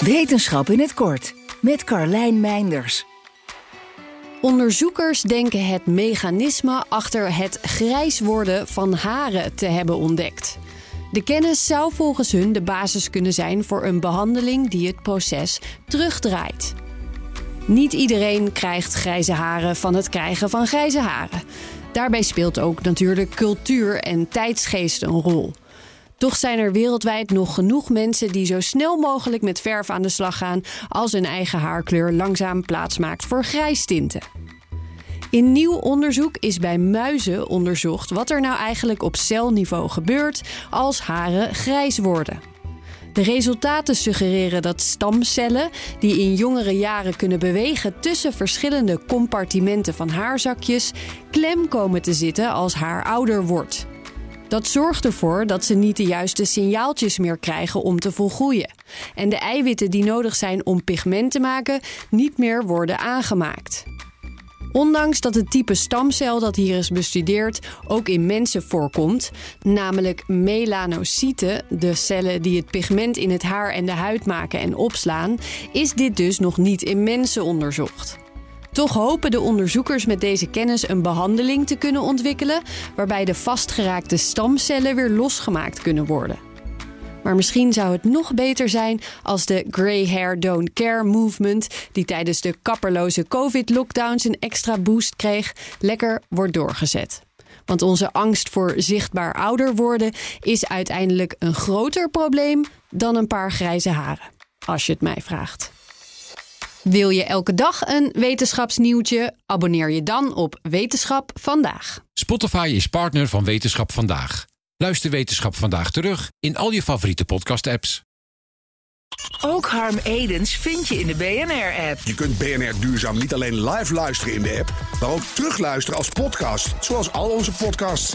Wetenschap in het kort met Carlijn Meinders. Onderzoekers denken het mechanisme achter het grijs worden van haren te hebben ontdekt. De kennis zou volgens hun de basis kunnen zijn voor een behandeling die het proces terugdraait. Niet iedereen krijgt grijze haren van het krijgen van grijze haren. Daarbij speelt ook natuurlijk cultuur en tijdsgeest een rol. Toch zijn er wereldwijd nog genoeg mensen die zo snel mogelijk met verf aan de slag gaan als hun eigen haarkleur langzaam plaatsmaakt voor grijstinten. In nieuw onderzoek is bij muizen onderzocht wat er nou eigenlijk op celniveau gebeurt als haren grijs worden. De resultaten suggereren dat stamcellen, die in jongere jaren kunnen bewegen tussen verschillende compartimenten van haarzakjes, klem komen te zitten als haar ouder wordt. Dat zorgt ervoor dat ze niet de juiste signaaltjes meer krijgen om te volgroeien. En de eiwitten die nodig zijn om pigment te maken, niet meer worden aangemaakt. Ondanks dat het type stamcel dat hier is bestudeerd ook in mensen voorkomt, namelijk melanocyten, de cellen die het pigment in het haar en de huid maken en opslaan, is dit dus nog niet in mensen onderzocht. Toch hopen de onderzoekers met deze kennis een behandeling te kunnen ontwikkelen waarbij de vastgeraakte stamcellen weer losgemaakt kunnen worden. Maar misschien zou het nog beter zijn als de Grey Hair Don't Care movement, die tijdens de kapperloze COVID-lockdowns een extra boost kreeg, lekker wordt doorgezet. Want onze angst voor zichtbaar ouder worden is uiteindelijk een groter probleem dan een paar grijze haren. Als je het mij vraagt. Wil je elke dag een wetenschapsnieuwtje? Abonneer je dan op Wetenschap vandaag. Spotify is partner van Wetenschap vandaag. Luister Wetenschap vandaag terug in al je favoriete podcast-apps. Ook Harm Edens vind je in de BNR-app. Je kunt BNR Duurzaam niet alleen live luisteren in de app, maar ook terugluisteren als podcast, zoals al onze podcasts.